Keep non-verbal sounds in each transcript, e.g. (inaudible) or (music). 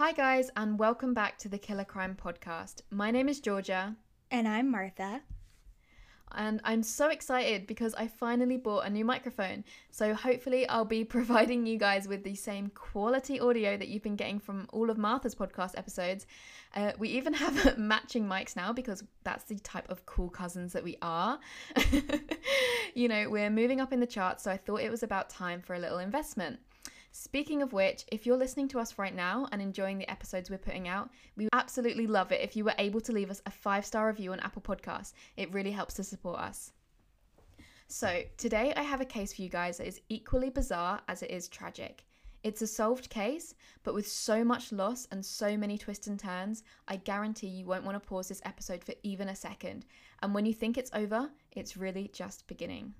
Hi, guys, and welcome back to the Killer Crime Podcast. My name is Georgia, And I'm Martha. and I'm so excited because I finally bought a new microphone. So, hopefully, I'll be (laughs) providing you guys with the same quality audio that you've been getting from all of Martha's podcast episodes. Uh, we even (laughs) have matching mics now because that's the type of cool cousins that we are. (laughs) you know, we're moving up in the charts, so I thought it was about time for a little investment. Speaking of which, if you're listening to us right now and enjoying the episodes we're putting out, we absolutely love it if you were able to leave us a five star review on Apple Podcasts. It really helps to support us. So, today I have a case for you guys that is equally bizarre as it is tragic. It's a solved case, but with so much loss and so many twists and turns, I guarantee you won't want to pause this episode for even a second. And when you think it's over, it's really just beginning.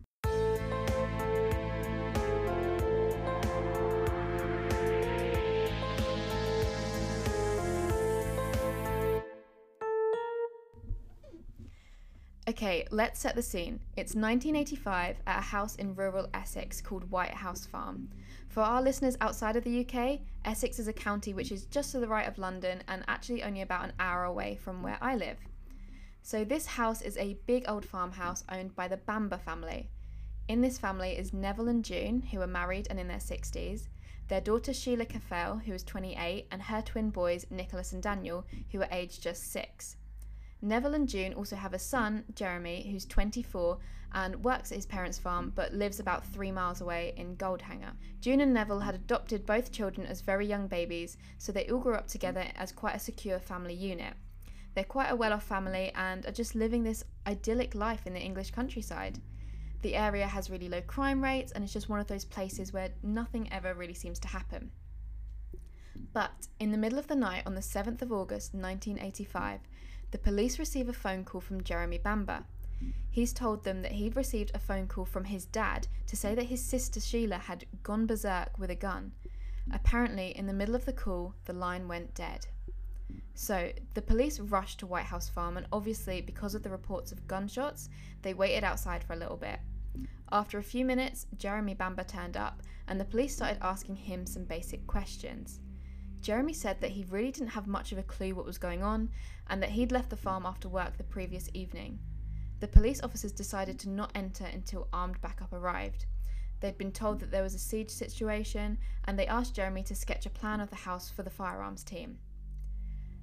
Okay, let's set the scene. It's 1985 at a house in rural Essex called White House Farm. For our listeners outside of the UK, Essex is a county which is just to the right of London and actually only about an hour away from where I live. So, this house is a big old farmhouse owned by the Bamber family. In this family is Neville and June, who are married and in their 60s, their daughter Sheila Caffell, who is 28, and her twin boys Nicholas and Daniel, who are aged just six. Neville and June also have a son, Jeremy, who's 24 and works at his parents' farm but lives about three miles away in Goldhanger. June and Neville had adopted both children as very young babies, so they all grew up together as quite a secure family unit. They're quite a well off family and are just living this idyllic life in the English countryside. The area has really low crime rates and it's just one of those places where nothing ever really seems to happen. But in the middle of the night on the 7th of August 1985, the police receive a phone call from Jeremy Bamber. He's told them that he'd received a phone call from his dad to say that his sister Sheila had gone berserk with a gun. Apparently, in the middle of the call, the line went dead. So, the police rushed to White House Farm, and obviously, because of the reports of gunshots, they waited outside for a little bit. After a few minutes, Jeremy Bamber turned up, and the police started asking him some basic questions. Jeremy said that he really didn't have much of a clue what was going on and that he'd left the farm after work the previous evening. The police officers decided to not enter until armed backup arrived. They'd been told that there was a siege situation and they asked Jeremy to sketch a plan of the house for the firearms team.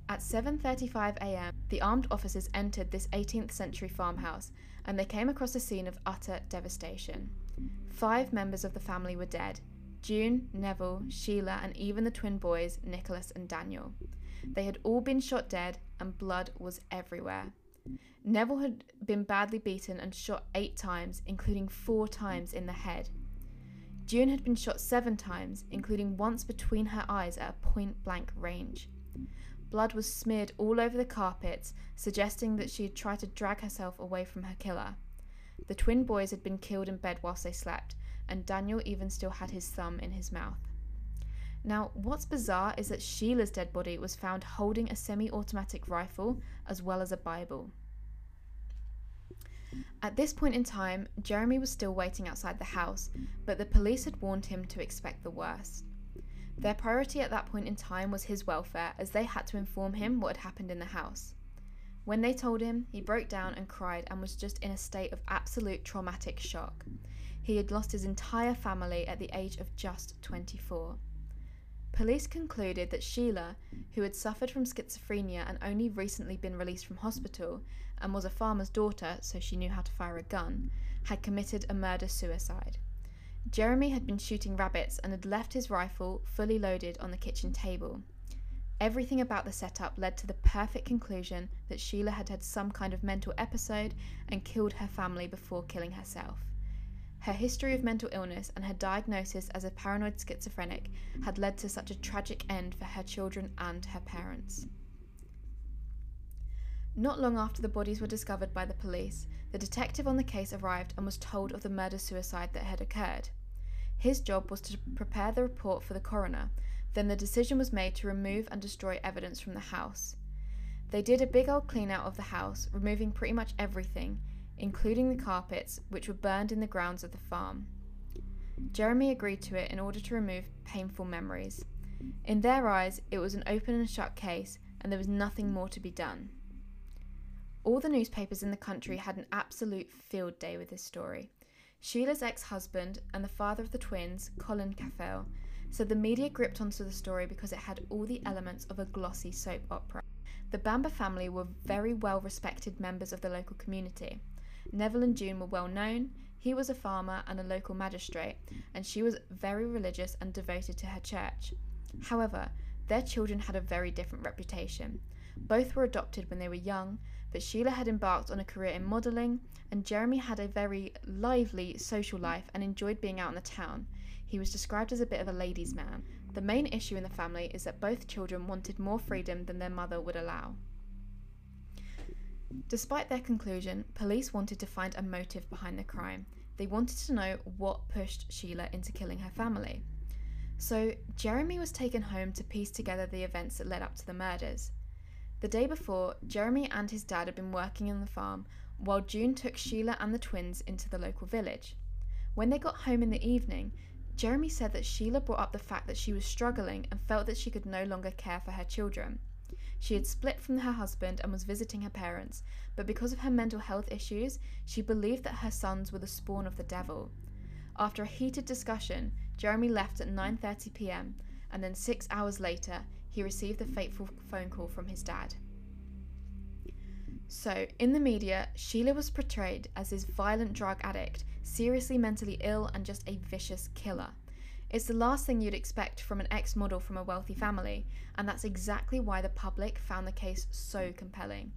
At 7:35 a.m., the armed officers entered this 18th century farmhouse and they came across a scene of utter devastation. 5 members of the family were dead, June, Neville, Sheila, and even the twin boys, Nicholas and Daniel. They had all been shot dead, and blood was everywhere. Neville had been badly beaten and shot eight times, including four times in the head. June had been shot seven times, including once between her eyes at a point blank range. Blood was smeared all over the carpets, suggesting that she had tried to drag herself away from her killer. The twin boys had been killed in bed whilst they slept, and Daniel even still had his thumb in his mouth. Now, what's bizarre is that Sheila's dead body was found holding a semi automatic rifle as well as a Bible. At this point in time, Jeremy was still waiting outside the house, but the police had warned him to expect the worst. Their priority at that point in time was his welfare, as they had to inform him what had happened in the house. When they told him, he broke down and cried and was just in a state of absolute traumatic shock. He had lost his entire family at the age of just 24. Police concluded that Sheila, who had suffered from schizophrenia and only recently been released from hospital and was a farmer's daughter, so she knew how to fire a gun, had committed a murder suicide. Jeremy had been shooting rabbits and had left his rifle fully loaded on the kitchen table. Everything about the setup led to the perfect conclusion that Sheila had had some kind of mental episode and killed her family before killing herself. Her history of mental illness and her diagnosis as a paranoid schizophrenic had led to such a tragic end for her children and her parents. Not long after the bodies were discovered by the police, the detective on the case arrived and was told of the murder suicide that had occurred. His job was to prepare the report for the coroner, then the decision was made to remove and destroy evidence from the house. They did a big old clean out of the house, removing pretty much everything, including the carpets, which were burned in the grounds of the farm. Jeremy agreed to it in order to remove painful memories. In their eyes, it was an open and shut case, and there was nothing more to be done. All the newspapers in the country had an absolute field day with this story. Sheila's ex husband and the father of the twins, Colin Caffell, said the media gripped onto the story because it had all the elements of a glossy soap opera. The Bamber family were very well respected members of the local community. Neville and June were well known, he was a farmer and a local magistrate, and she was very religious and devoted to her church. However, their children had a very different reputation. Both were adopted when they were young, but Sheila had embarked on a career in modelling, and Jeremy had a very lively social life and enjoyed being out in the town. He was described as a bit of a ladies' man. The main issue in the family is that both children wanted more freedom than their mother would allow. Despite their conclusion, police wanted to find a motive behind the crime. They wanted to know what pushed Sheila into killing her family. So, Jeremy was taken home to piece together the events that led up to the murders. The day before, Jeremy and his dad had been working on the farm, while June took Sheila and the twins into the local village. When they got home in the evening, Jeremy said that Sheila brought up the fact that she was struggling and felt that she could no longer care for her children. She had split from her husband and was visiting her parents, but because of her mental health issues, she believed that her sons were the spawn of the devil. After a heated discussion, Jeremy left at 9:30 p.m. and then 6 hours later, he received the fateful phone call from his dad. So, in the media, Sheila was portrayed as this violent drug addict, seriously mentally ill, and just a vicious killer. It's the last thing you'd expect from an ex model from a wealthy family, and that's exactly why the public found the case so compelling.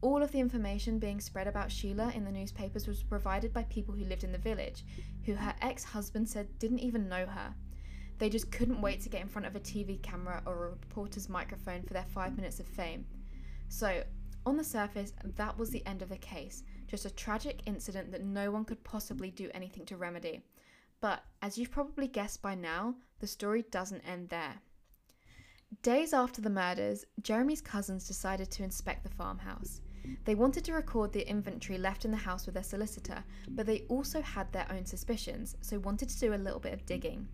All of the information being spread about Sheila in the newspapers was provided by people who lived in the village, who her ex husband said didn't even know her. They just couldn't wait to get in front of a TV camera or a reporter's microphone for their five minutes of fame. So, on the surface, that was the end of the case, just a tragic incident that no one could possibly do anything to remedy. But, as you've probably guessed by now, the story doesn't end there. Days after the murders, Jeremy's cousins decided to inspect the farmhouse. They wanted to record the inventory left in the house with their solicitor, but they also had their own suspicions, so wanted to do a little bit of digging.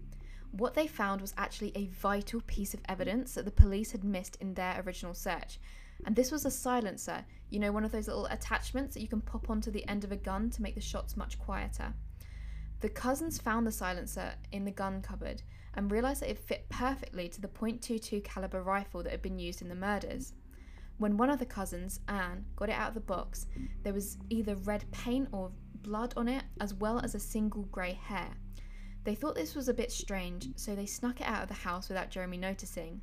What they found was actually a vital piece of evidence that the police had missed in their original search. And this was a silencer, you know, one of those little attachments that you can pop onto the end of a gun to make the shots much quieter. The cousins found the silencer in the gun cupboard and realized that it fit perfectly to the .22 caliber rifle that had been used in the murders. When one of the cousins, Anne, got it out of the box, there was either red paint or blood on it, as well as a single grey hair. They thought this was a bit strange, so they snuck it out of the house without Jeremy noticing.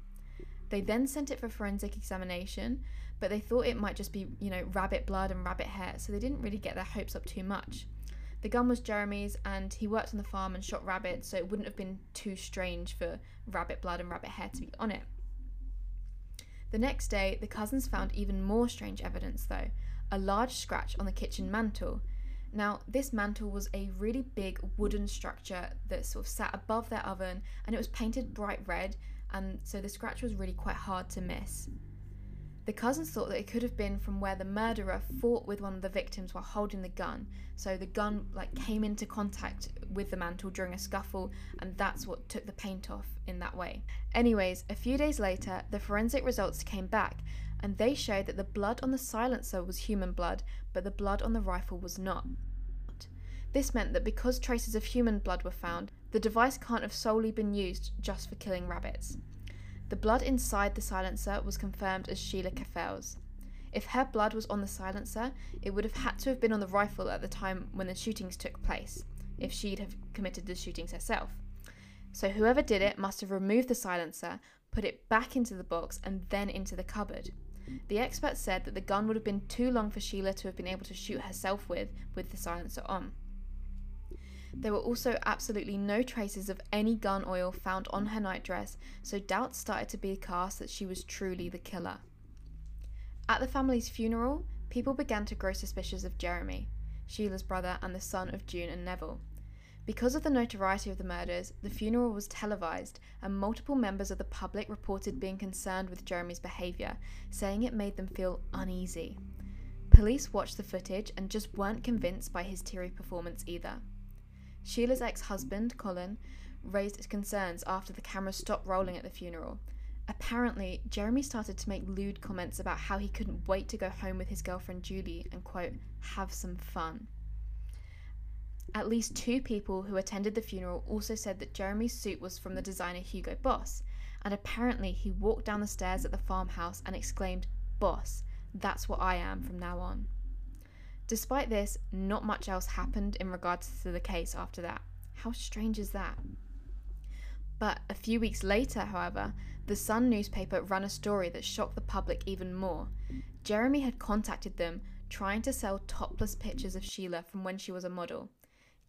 They then sent it for forensic examination, but they thought it might just be, you know, rabbit blood and rabbit hair, so they didn't really get their hopes up too much. The gun was Jeremy's, and he worked on the farm and shot rabbits, so it wouldn't have been too strange for rabbit blood and rabbit hair to be on it. The next day, the cousins found even more strange evidence, though a large scratch on the kitchen mantel. Now, this mantel was a really big wooden structure that sort of sat above their oven and it was painted bright red, and so the scratch was really quite hard to miss. The cousins thought that it could have been from where the murderer fought with one of the victims while holding the gun. So the gun like came into contact with the mantle during a scuffle and that's what took the paint off in that way. Anyways, a few days later, the forensic results came back and they showed that the blood on the silencer was human blood, but the blood on the rifle was not. This meant that because traces of human blood were found, the device can't have solely been used just for killing rabbits. The blood inside the silencer was confirmed as Sheila Caffell's. If her blood was on the silencer, it would have had to have been on the rifle at the time when the shootings took place, if she'd have committed the shootings herself. So whoever did it must have removed the silencer, put it back into the box, and then into the cupboard. The expert said that the gun would have been too long for Sheila to have been able to shoot herself with, with the silencer on. There were also absolutely no traces of any gun oil found on her nightdress, so doubts started to be cast that she was truly the killer. At the family's funeral, people began to grow suspicious of Jeremy, Sheila's brother and the son of June and Neville. Because of the notoriety of the murders, the funeral was televised, and multiple members of the public reported being concerned with Jeremy's behaviour, saying it made them feel uneasy. Police watched the footage and just weren't convinced by his teary performance either. Sheila's ex husband, Colin, raised concerns after the camera stopped rolling at the funeral. Apparently, Jeremy started to make lewd comments about how he couldn't wait to go home with his girlfriend Julie and, quote, have some fun. At least two people who attended the funeral also said that Jeremy's suit was from the designer Hugo Boss, and apparently he walked down the stairs at the farmhouse and exclaimed, Boss, that's what I am from now on. Despite this, not much else happened in regards to the case after that. How strange is that? But a few weeks later, however, the Sun newspaper ran a story that shocked the public even more. Jeremy had contacted them trying to sell topless pictures of Sheila from when she was a model.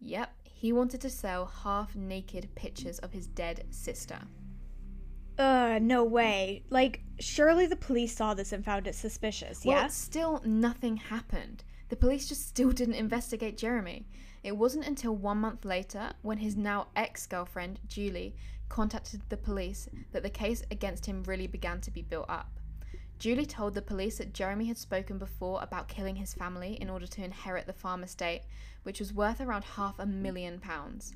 Yep, he wanted to sell half naked pictures of his dead sister. Uh, no way. Like, surely the police saw this and found it suspicious, yeah? Well, still nothing happened. The police just still didn't investigate Jeremy. It wasn't until one month later, when his now ex girlfriend, Julie, contacted the police, that the case against him really began to be built up. Julie told the police that Jeremy had spoken before about killing his family in order to inherit the farm estate, which was worth around half a million pounds.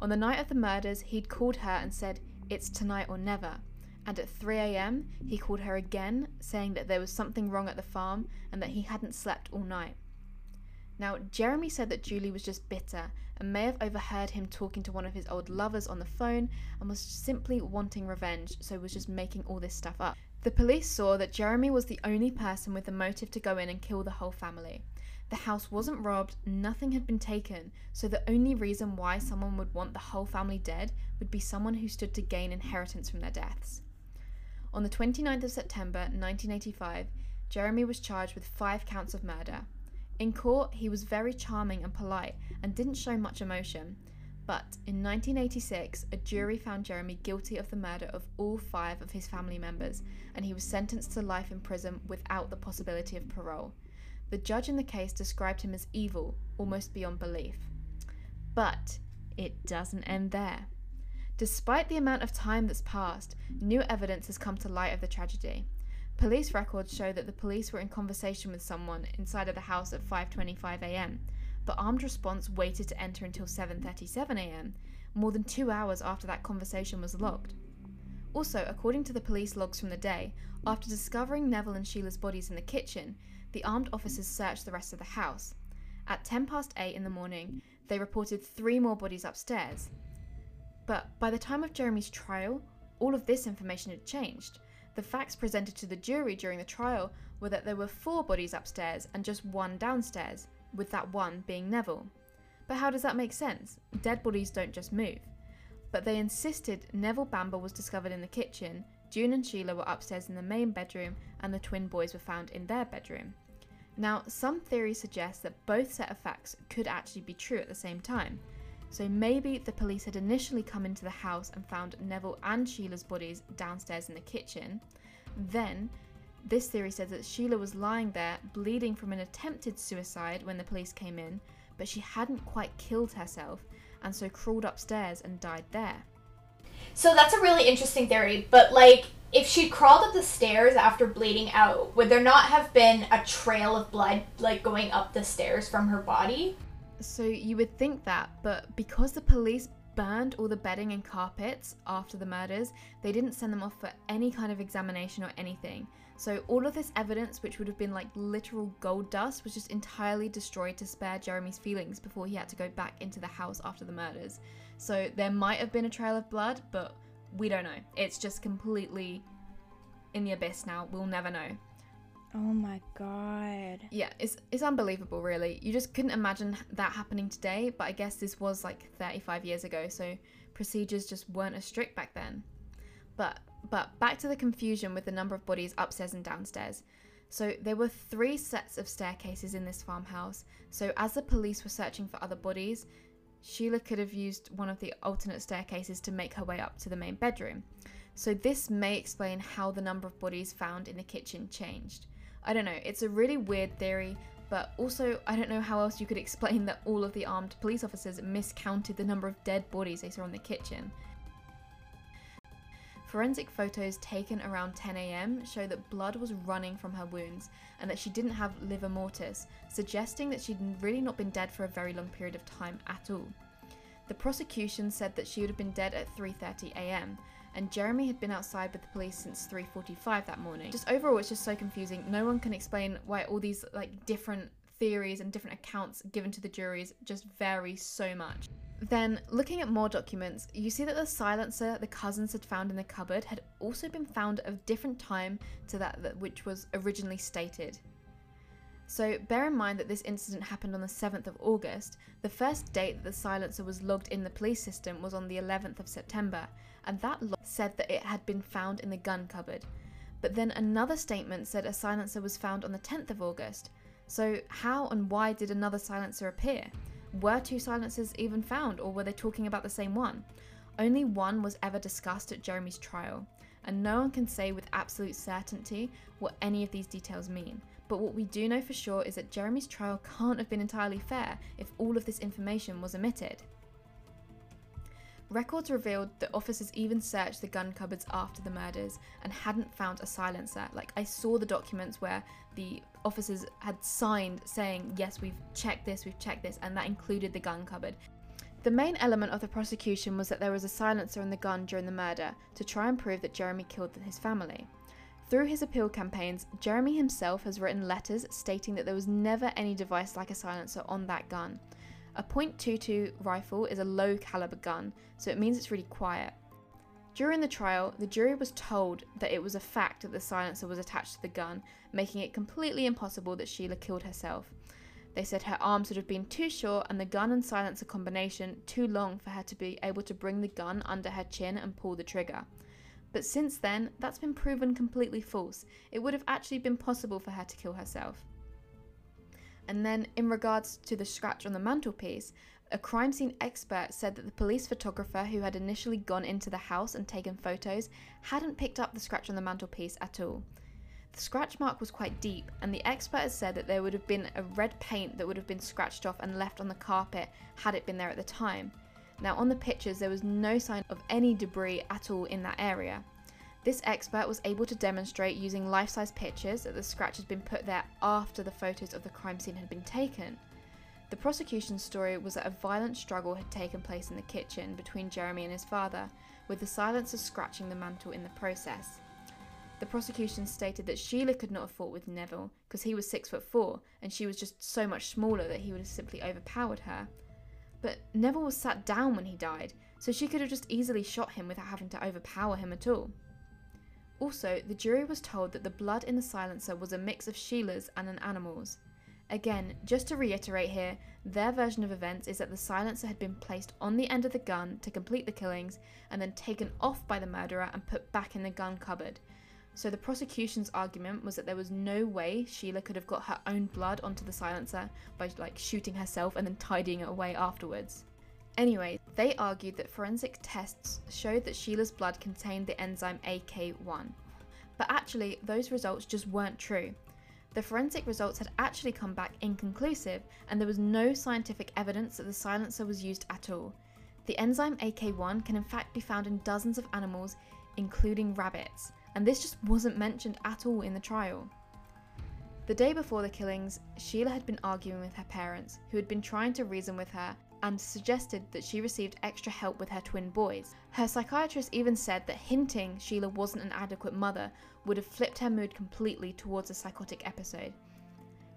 On the night of the murders, he'd called her and said, It's tonight or never. And at 3am, he called her again, saying that there was something wrong at the farm and that he hadn't slept all night. Now, Jeremy said that Julie was just bitter and may have overheard him talking to one of his old lovers on the phone and was simply wanting revenge, so was just making all this stuff up. The police saw that Jeremy was the only person with the motive to go in and kill the whole family. The house wasn't robbed, nothing had been taken, so the only reason why someone would want the whole family dead would be someone who stood to gain inheritance from their deaths. On the 29th of September 1985, Jeremy was charged with five counts of murder. In court, he was very charming and polite and didn't show much emotion. But in 1986, a jury found Jeremy guilty of the murder of all five of his family members, and he was sentenced to life in prison without the possibility of parole. The judge in the case described him as evil, almost beyond belief. But it doesn't end there. Despite the amount of time that's passed, new evidence has come to light of the tragedy. Police records show that the police were in conversation with someone inside of the house at 5:25 a.m., but armed response waited to enter until 7:37 a.m., more than 2 hours after that conversation was logged. Also, according to the police logs from the day, after discovering Neville and Sheila's bodies in the kitchen, the armed officers searched the rest of the house. At 10 past 8 in the morning, they reported three more bodies upstairs. But by the time of Jeremy's trial, all of this information had changed. The facts presented to the jury during the trial were that there were four bodies upstairs and just one downstairs, with that one being Neville. But how does that make sense? Dead bodies don't just move. But they insisted Neville Bamber was discovered in the kitchen, June and Sheila were upstairs in the main bedroom, and the twin boys were found in their bedroom. Now, some theories suggest that both set of facts could actually be true at the same time. So maybe the police had initially come into the house and found Neville and Sheila's bodies downstairs in the kitchen. Then, this theory says that Sheila was lying there, bleeding from an attempted suicide when the police came in, but she hadn't quite killed herself and so crawled upstairs and died there. So that's a really interesting theory, but like if she crawled up the stairs after bleeding out, would there not have been a trail of blood like going up the stairs from her body? So you would think that, but because the police burned all the bedding and carpets after the murders, they didn't send them off for any kind of examination or anything. So all of this evidence, which would have been like literal gold dust, was just entirely destroyed to spare Jeremy's feelings before he had to go back into the house after the murders. So there might have been a trail of blood, but we don't know. It's just completely in the abyss now. We'll never know. Oh my god. Yeah, it's it's unbelievable really. You just couldn't imagine that happening today, but I guess this was like 35 years ago, so procedures just weren't as strict back then. But but back to the confusion with the number of bodies upstairs and downstairs. So there were three sets of staircases in this farmhouse. So as the police were searching for other bodies, Sheila could have used one of the alternate staircases to make her way up to the main bedroom. So this may explain how the number of bodies found in the kitchen changed. I don't know, it's a really weird theory, but also I don't know how else you could (laughs) explain that all of the armed police officers miscounted the number of dead bodies they saw in the kitchen. Forensic photos taken around 10am show that blood was running from her wounds and that she didn't have livor mortis, suggesting that she'd really not been dead for a very long period of time at all. The prosecution said that she would have been dead at 3:30 a.m. and Jeremy had been outside with the police since 3:45 that morning. Just overall it's just so confusing. No one can explain why all these like different theories and different accounts given to the juries just vary so much. Then, looking at more documents, you see that the silencer the cousins had found in the cupboard had also been found at a different time to that, which was originally stated. So, bear in mind that this incident happened on the 7th of August. The first date that the silencer was logged in the police system was on the 11th of September, and that log said that it had been found in the gun cupboard. But then another statement said a silencer was found on the 10th of August. So, how and why did another silencer appear? Were two silencers even found, or were they talking about the same one? Only one was ever discussed at Jeremy's trial, and no one can say with absolute certainty what any of these details mean. But what we do know for sure is that Jeremy's trial can't have been entirely fair if all of this information was omitted. Records revealed that officers even searched the gun cupboards after the murders and hadn't found a silencer. Like, I saw the documents where the officers had signed saying, Yes, we've checked this, we've checked this, and that included the gun cupboard. The main element of the prosecution was that there was a silencer in the gun during the murder to try and prove that Jeremy killed his family. Through his appeal campaigns, Jeremy himself has written letters stating that there was never any device like a silencer on that gun. A .22 rifle is a low caliber gun, so it means it's really quiet. During the trial, the jury was told that it was a fact that the silencer was attached to the gun, making it completely impossible that Sheila killed herself. They said her arms would have been too short and the gun and silencer combination too long for her to be able to bring the gun under her chin and pull the trigger. But since then, that's been proven completely false. It would have actually been possible for her to kill herself. And then, in regards to the scratch on the mantelpiece, a crime scene expert said that the police photographer who had initially gone into the house and taken photos hadn't picked up the scratch on the mantelpiece at all. The scratch mark was quite deep, and the expert has said that there would have been a red paint that would have been scratched off and left on the carpet had it been there at the time. Now, on the pictures, there was no sign of any debris at all in that area. This expert was able to demonstrate using life size pictures that the scratch had been put there after the photos of the crime scene had been taken. The prosecution's story was that a violent struggle had taken place in the kitchen between Jeremy and his father, with the silencer scratching the mantel in the process. The prosecution stated that Sheila could not have fought with Neville because he was six foot four and she was just so much smaller that he would have simply overpowered her. But Neville was sat down when he died, so she could have just easily shot him without having to overpower him at all. Also, the jury was told that the blood in the silencer was a mix of Sheila's and an animal's. Again, just to reiterate here, their version of events is that the silencer had been placed on the end of the gun to complete the killings and then taken off by the murderer and put back in the gun cupboard. So the prosecution's argument was that there was no way Sheila could have got her own blood onto the silencer by like shooting herself and then tidying it away afterwards. Anyway, they argued that forensic tests showed that Sheila's blood contained the enzyme AK1. But actually, those results just weren't true. The forensic results had actually come back inconclusive, and there was no scientific evidence that the silencer was used at all. The enzyme AK1 can in fact be found in dozens of animals, including rabbits, and this just wasn't mentioned at all in the trial. The day before the killings, Sheila had been arguing with her parents, who had been trying to reason with her and suggested that she received extra help with her twin boys. Her psychiatrist even said that hinting Sheila wasn't an adequate mother would have flipped her mood completely towards a psychotic episode.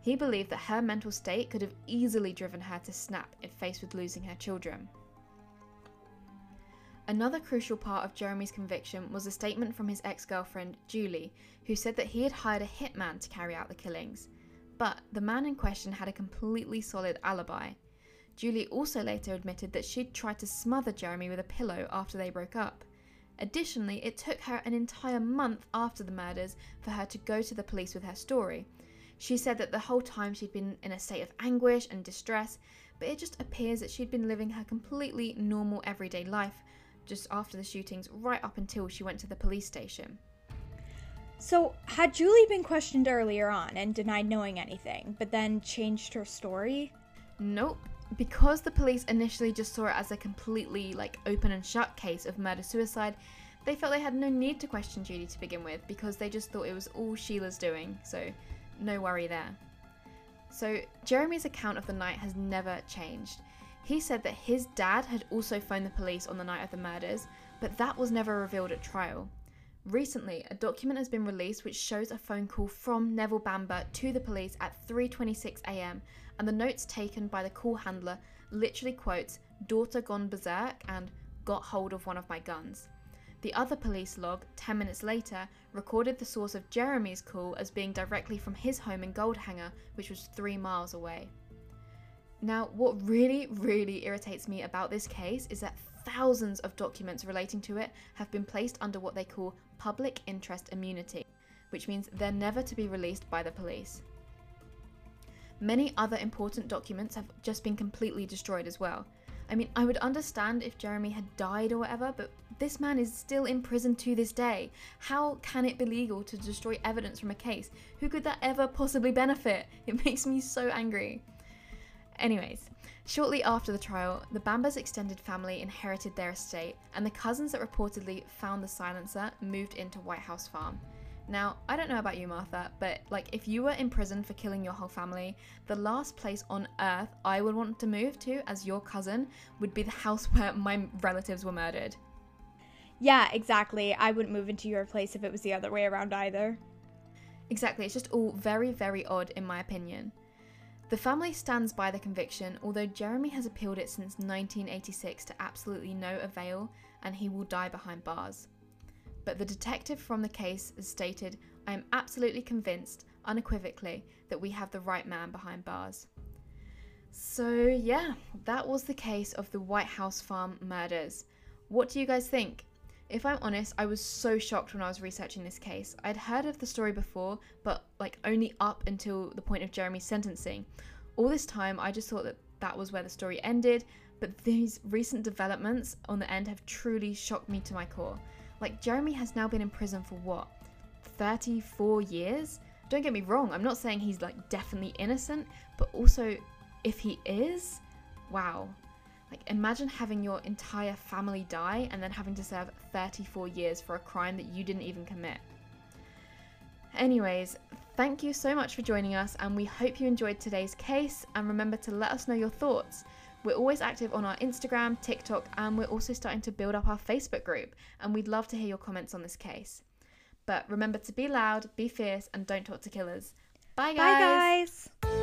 He believed that her mental state could have easily driven her to snap if faced with losing her children. Another crucial part of Jeremy's conviction was a statement from his ex girlfriend, Julie, who said that he had hired a hitman to carry out the killings. But the man in question had a completely solid alibi. Julie also later admitted that she'd tried to smother Jeremy with a pillow after they broke up. Additionally, it took her an entire month after the murders for her to go to the police with her story. She said that the whole time she'd been in a state of anguish and distress, but it just appears that she'd been living her completely normal everyday life just after the shootings, right up until she went to the police station. So, had Julie been questioned earlier on and denied knowing anything, but then changed her story? Nope. Because the police initially just saw it as a completely like open and shut case of murder suicide, they felt they had no need to question Judy to begin with because they just thought it was all Sheila's doing, so no worry there. So, Jeremy's account of the night has never changed. He said that his dad had also phoned the police on the night of the murders, but that was never revealed at trial. Recently, a document has been released which shows a phone call from Neville Bamber to the police at 3:26 a.m. and the notes taken by the call handler literally quotes daughter gone berserk and got hold of one of my guns. The other police log, 10 minutes later, recorded the source of Jeremy's call as being directly from his home in Goldhanger, which was 3 miles away. Now, what really, really irritates me about this case is that thousands of documents relating to it have been placed under what they call public interest immunity, which means they're never to be released by the police. Many other important documents have just been completely destroyed as well. I mean, I would understand if Jeremy had died or whatever, but this man is still in prison to this day. How can it be legal to destroy evidence from a case? Who could that ever possibly benefit? (laughs) It makes me so angry. Anyways, shortly after the trial, the Bamber's extended family inherited their estate, and the cousins that reportedly found the silencer moved into White House Farm. Now, I don't know about you, Martha, but like if you were in prison for killing your whole family, the last place on earth I would want to move to as your cousin would be the house (laughs) where my relatives were murdered. Yeah, exactly. I wouldn't move into your place if it was the other way around either. Exactly, it's just all very, very odd in my opinion. The family stands by the conviction, although Jeremy has appealed it since 1986 to absolutely no avail, and he will die behind bars. But the detective from the case has stated, I am absolutely convinced, unequivocally, that we have the right man behind bars. So, yeah, that was the case of the White House Farm murders. What do you guys think? If I'm honest, I was so shocked when I was researching this case. I'd heard of the story before, but like only up until the point of Jeremy's sentencing. All this time, I just thought that that was where the story ended, but these recent developments on the end have truly shocked me to my core. Like, Jeremy has now been in prison for what? 34 years? Don't get me wrong, I'm not saying he's like definitely innocent, but also if he is, wow. Like, imagine having your entire family die and then having to serve 34 years for a crime that you didn't even commit. Anyways, thank you so much for joining us, and we hope you enjoyed today's case. And remember to let us know your thoughts. We're always active on our Instagram, TikTok, and we're also starting to build up our Facebook group, and we'd love to hear your comments on this case. But remember to be loud, be fierce, and don't talk to killers. Bye, guys. Bye, guys.